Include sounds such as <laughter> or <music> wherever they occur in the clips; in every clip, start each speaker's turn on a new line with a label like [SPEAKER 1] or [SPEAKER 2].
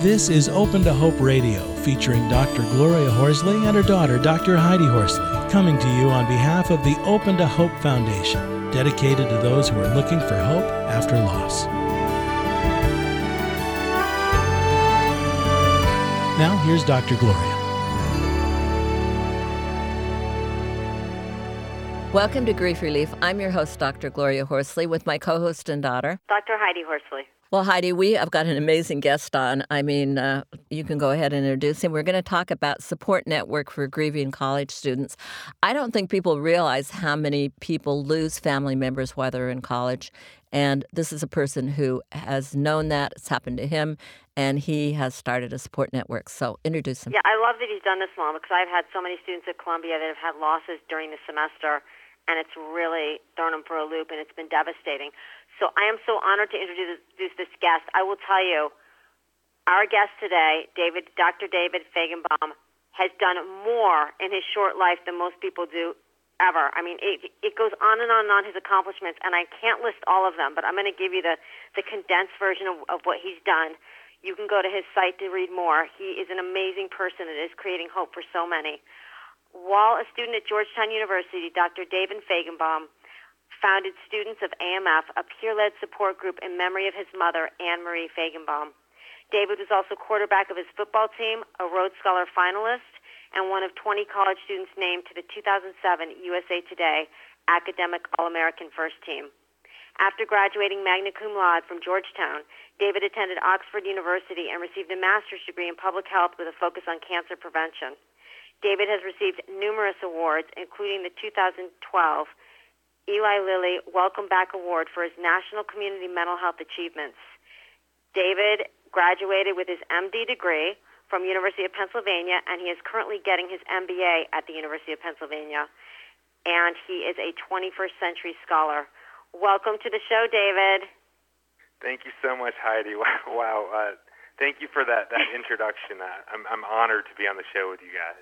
[SPEAKER 1] This is Open to Hope Radio, featuring Dr. Gloria Horsley and her daughter, Dr. Heidi Horsley, coming to you on behalf of the Open to Hope Foundation, dedicated to those who are looking for hope after loss. Now, here's Dr. Gloria.
[SPEAKER 2] Welcome to Grief Relief. I'm your host, Dr. Gloria Horsley, with my co host and daughter,
[SPEAKER 3] Dr. Heidi Horsley.
[SPEAKER 2] Well, Heidi, we have got an amazing guest on. I mean, uh, you can go ahead and introduce him. We're going to talk about support network for grieving college students. I don't think people realize how many people lose family members while they're in college. And this is a person who has known that. It's happened to him, and he has started a support network. So introduce him.
[SPEAKER 3] Yeah, I love that he's done this, Mom, because I've had so many students at Columbia that have had losses during the semester and it's really thrown them for a loop, and it's been devastating. So I am so honored to introduce this guest. I will tell you, our guest today, David, Dr. David Fajgenbaum, has done more in his short life than most people do ever. I mean, it, it goes on and on and on his accomplishments, and I can't list all of them, but I'm going to give you the, the condensed version of, of what he's done. You can go to his site to read more. He is an amazing person and is creating hope for so many. While a student at Georgetown University, Dr. David Fajgenbaum founded Students of AMF, a peer-led support group in memory of his mother, Anne Marie Fajgenbaum. David was also quarterback of his football team, a Rhodes Scholar finalist, and one of 20 college students named to the 2007 USA Today Academic All-American First Team. After graduating magna cum laude from Georgetown, David attended Oxford University and received a master's degree in public health with a focus on cancer prevention. David has received numerous awards, including the 2012 Eli Lilly Welcome Back Award for his national community mental health achievements. David graduated with his MD degree from University of Pennsylvania, and he is currently getting his MBA at the University of Pennsylvania. And he is a 21st century scholar. Welcome to the show, David.
[SPEAKER 4] Thank you so much, Heidi. <laughs> Wow, uh, thank you for that that <laughs> introduction. Uh, I'm I'm honored to be on the show with you guys.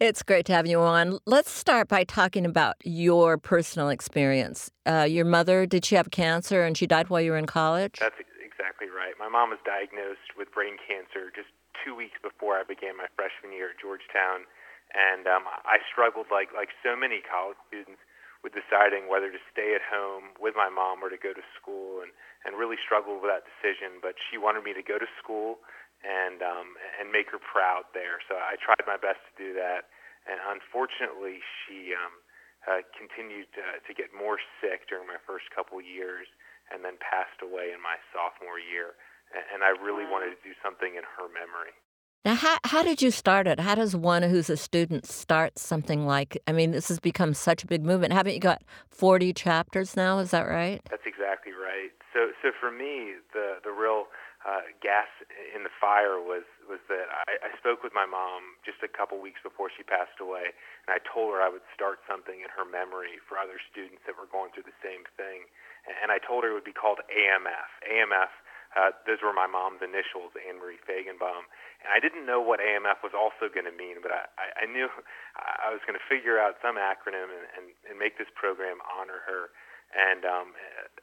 [SPEAKER 2] It's great to have you on. Let's start by talking about your personal experience. Uh, your mother did she have cancer and she died while you were in college?
[SPEAKER 4] That's exactly right. My mom was diagnosed with brain cancer just two weeks before I began my freshman year at Georgetown, and um, I struggled like like so many college students with deciding whether to stay at home with my mom or to go to school and, and really struggled with that decision. But she wanted me to go to school and um, and make her proud there. So I tried my best to do that. And unfortunately, she um, uh, continued to, to get more sick during my first couple years and then passed away in my sophomore year. And, and I really wanted to do something in her memory.
[SPEAKER 2] Now, how, how did you start it? How does one who's a student start something like, I mean, this has become such a big movement. Haven't you got 40 chapters now? Is that right?
[SPEAKER 4] That's exactly right. So, so for me, the, the real uh, gas in the fire was, was that I, I spoke with my mom just a couple weeks before she passed away, and I told her I would start something in her memory for other students that were going through the same thing. And I told her it would be called AMF. AMF uh, those were my mom's initials, Anne Marie Fajgenbaum. And I didn't know what AMF was also going to mean, but I, I, I knew <laughs> I was going to figure out some acronym and, and, and make this program honor her. And um,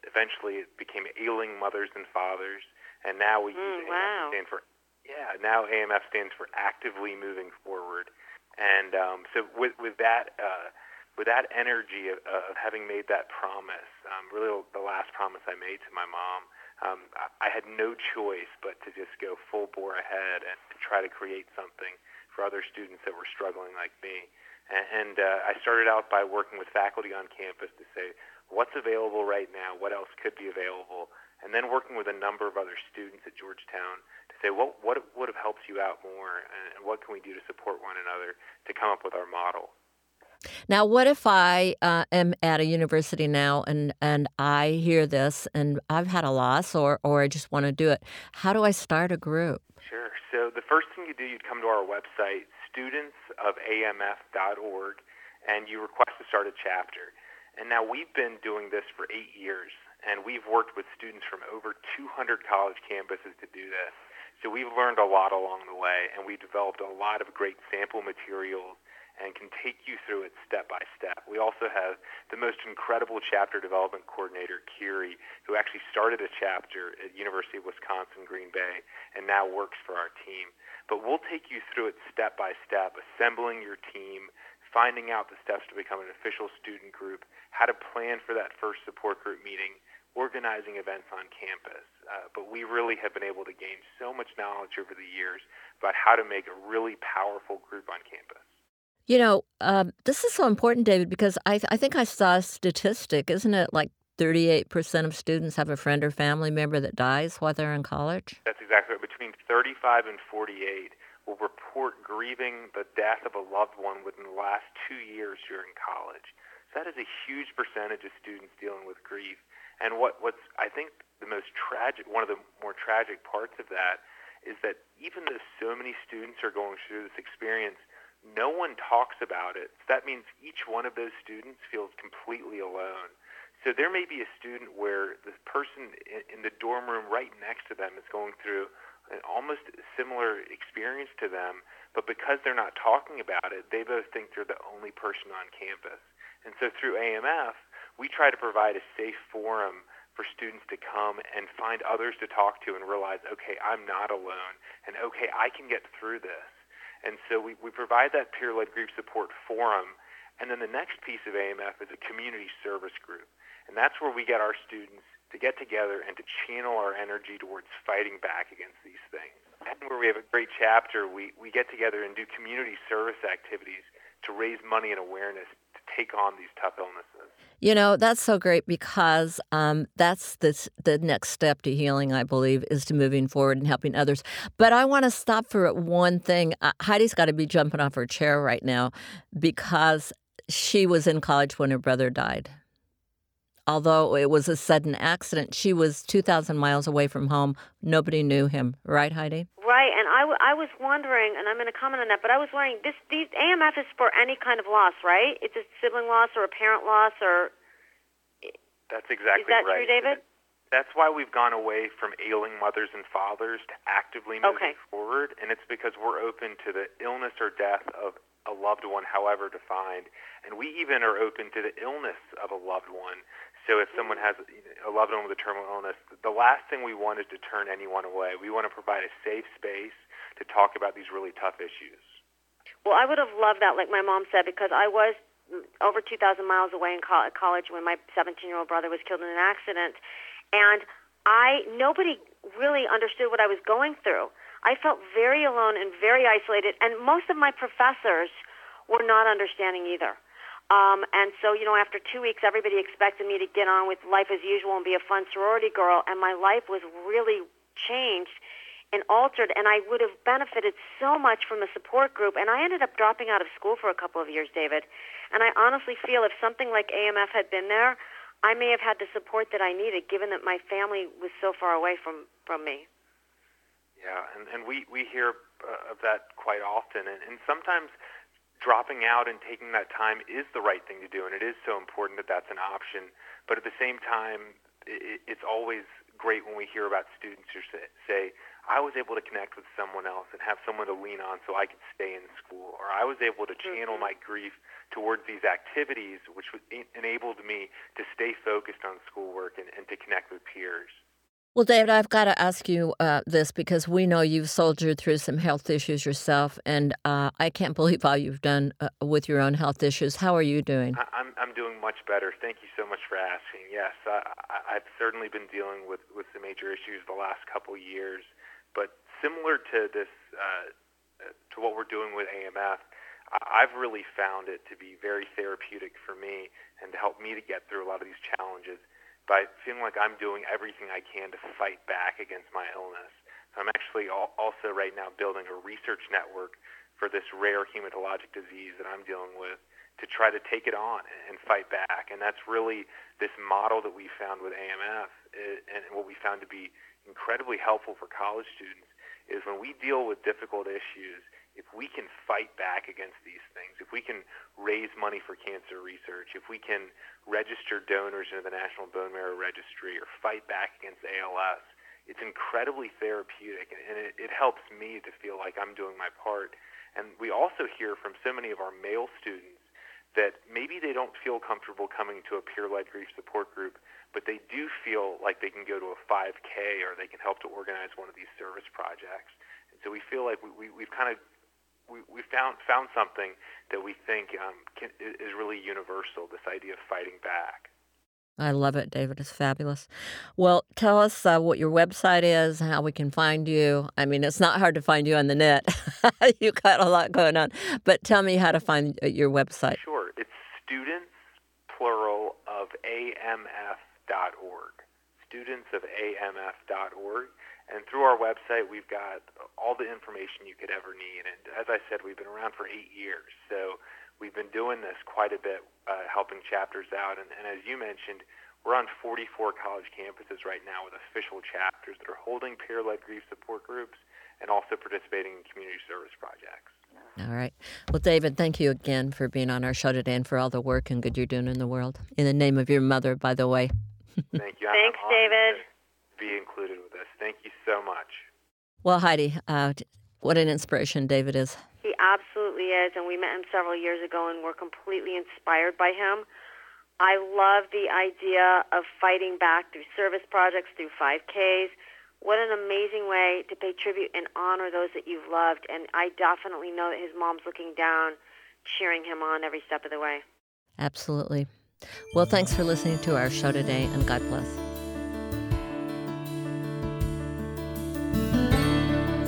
[SPEAKER 4] eventually it became Ailing Mothers and Fathers. And now we
[SPEAKER 3] mm,
[SPEAKER 4] use
[SPEAKER 3] wow.
[SPEAKER 4] AMF to stand for, yeah, now AMF stands for Actively Moving Forward. And um, so with, with that, uh, with that energy of, of having made that promise, um, really the last promise I made to my mom, um, I had no choice but to just go full bore ahead and to try to create something for other students that were struggling like me. And, and uh, I started out by working with faculty on campus to say, what's available right now? What else could be available? And then working with a number of other students at Georgetown to say, well, what would have helped you out more? And what can we do to support one another to come up with our model?
[SPEAKER 2] Now, what if I uh, am at a university now and, and I hear this and I've had a loss or, or I just want to do it? How do I start a group?
[SPEAKER 4] Sure. So, the first thing you do, you'd come to our website, studentsofamf.org, and you request to start a chapter. And now we've been doing this for eight years, and we've worked with students from over 200 college campuses to do this. So we've learned a lot along the way, and we've developed a lot of great sample materials and can take you through it step by step. We also have the most incredible chapter development coordinator, Kiri, who actually started a chapter at University of Wisconsin Green Bay and now works for our team. But we'll take you through it step by step, assembling your team, finding out the steps to become an official student group, how to plan for that first support group meeting, organizing events on campus. Uh, but we really have been able to gain so much knowledge over the years about how to make a really powerful group on campus.
[SPEAKER 2] You know, um, this is so important, David, because I, th- I think I saw a statistic, isn't it? Like 38% of students have a friend or family member that dies while they're in college?
[SPEAKER 4] That's exactly right. Between 35 and 48 will report grieving the death of a loved one within the last two years during college. So that is a huge percentage of students dealing with grief. And what, what's, I think, the most tragic, one of the more tragic parts of that is that even though so many students are going through this experience, no one talks about it. So that means each one of those students feels completely alone. So there may be a student where the person in the dorm room right next to them is going through an almost similar experience to them, but because they're not talking about it, they both think they're the only person on campus. And so through AMF, we try to provide a safe forum for students to come and find others to talk to and realize, okay, I'm not alone, and okay, I can get through this. And so we, we provide that peer-led grief support forum. And then the next piece of AMF is a community service group. And that's where we get our students to get together and to channel our energy towards fighting back against these things. And where we have a great chapter, we, we get together and do community service activities to raise money and awareness to take on these tough illnesses.
[SPEAKER 2] You know, that's so great because um, that's the, the next step to healing, I believe, is to moving forward and helping others. But I want to stop for one thing. Uh, Heidi's got to be jumping off her chair right now because she was in college when her brother died. Although it was a sudden accident, she was 2,000 miles away from home. Nobody knew him, right, Heidi?
[SPEAKER 3] Right, and I, w- I was wondering, and I'm going to comment on that, but I was wondering, this these AMF is for any kind of loss, right? It's a sibling loss or a parent loss, or
[SPEAKER 4] that's exactly
[SPEAKER 3] is that
[SPEAKER 4] right.
[SPEAKER 3] true, David?
[SPEAKER 4] That's why we've gone away from ailing mothers and fathers to actively moving
[SPEAKER 3] Okay.
[SPEAKER 4] forward, and it's because we're open to the illness or death of a loved one, however defined, and we even are open to the illness of a loved one. So if someone has a loved one with a terminal illness, the last thing we want is to turn anyone away. We want to provide a safe space to talk about these really tough issues.
[SPEAKER 3] Well, I would have loved that, like my mom said, because I was mm, over 2,000 miles away in co- college when my 17-year-old brother was killed in an accident, and I nobody really understood what I was going through. I felt very alone and very isolated, and most of my professors were not understanding either. Um, and so, you know, after two weeks, everybody expected me to get on with life as usual and be a fun sorority girl, and my life was really changed and altered, and I would have benefited so much from the support group. And I ended up dropping out of school for a couple of years, David. And I honestly feel if something like AMF had been there, I may have had the support that I needed, given that my family was so far away from from me.
[SPEAKER 4] Yeah, and, and we, we hear uh, of that quite often. And, and sometimes dropping out and taking that time is the right thing to do, and it is so important that that's an option. But at the same time, it, it's always great when we hear about students who say, say, I was able to connect with someone else and have someone to lean on so I could stay in school, or I was able to channel
[SPEAKER 3] Mhm.
[SPEAKER 4] my grief towards these activities, which enabled me to stay focused on schoolwork and, and to connect with peers.
[SPEAKER 2] Well, David, I've got to ask you uh, this because we know you've soldiered through some health issues yourself, and uh, I can't <laughs> believe how you've done uh, with your own health issues. How are you doing?
[SPEAKER 4] I- I'm I'm doing much better. Thank you so much for asking. Yes, I, I've certainly been dealing with with some major issues the last couple years, but similar to this uh, to what we're doing with AMF, I've really found it to be very therapeutic for me and to help me to get through a lot of these challenges by feeling like I'm doing everything I can to fight back against my illness. I'm actually also right now building a research network for this rare hematologic disease that I'm dealing with to try to take it on and fight back. And that's really this model that we found with AMF and what we found to be incredibly helpful for college students is when we deal with difficult issues, if we can fight back against these things, if we can raise money for cancer research, if we can register donors into the National Bone Marrow Registry or fight back against ALS, it's incredibly therapeutic, and it, it helps me to feel like I'm doing my part. And we also hear from so many of our male students that maybe they don't feel comfortable coming to a peer-led grief support group, but they do feel like they can go to a 5K or they can help to organize one of these service projects. And so we feel like we, we, we've kind of we, we found found something that we think um, can, is really universal. This idea of fighting back.
[SPEAKER 2] I love it, David. It's fabulous. Well, tell us uh, what your website is, how we can find you. I mean, it's not hard to find you on the net. <laughs> you got a lot going on, but tell me how to find uh, your website.
[SPEAKER 4] Sure, it's students plural of amf.org. Students of amf.org. And through our website, we've got all the information you could ever need. And as I said, we've been around for eight years. So we've been doing this quite a bit, uh, helping chapters out. And, and as you mentioned, we're on 44 college campuses right now with official chapters that are holding peer-led grief support groups and also participating in community service projects.
[SPEAKER 2] All right. Well, David, thank you again for being on our show today and for all the work and good you're doing in the world. In the name of your mother, by the way. <laughs>
[SPEAKER 4] Thank you.
[SPEAKER 3] Thanks, David.
[SPEAKER 4] Be included with us. Thank you so much.
[SPEAKER 2] Well, Heidi, uh, what an inspiration David is.
[SPEAKER 3] He absolutely is, and we met him several years ago, and we're completely inspired by him. I love the idea of fighting back through service projects, through 5Ks. What an amazing way to pay tribute and honor those that you've loved. And I definitely know that his mom's looking down, cheering him on every step of the way.
[SPEAKER 2] Absolutely. Well, thanks for listening to our show today, and God bless.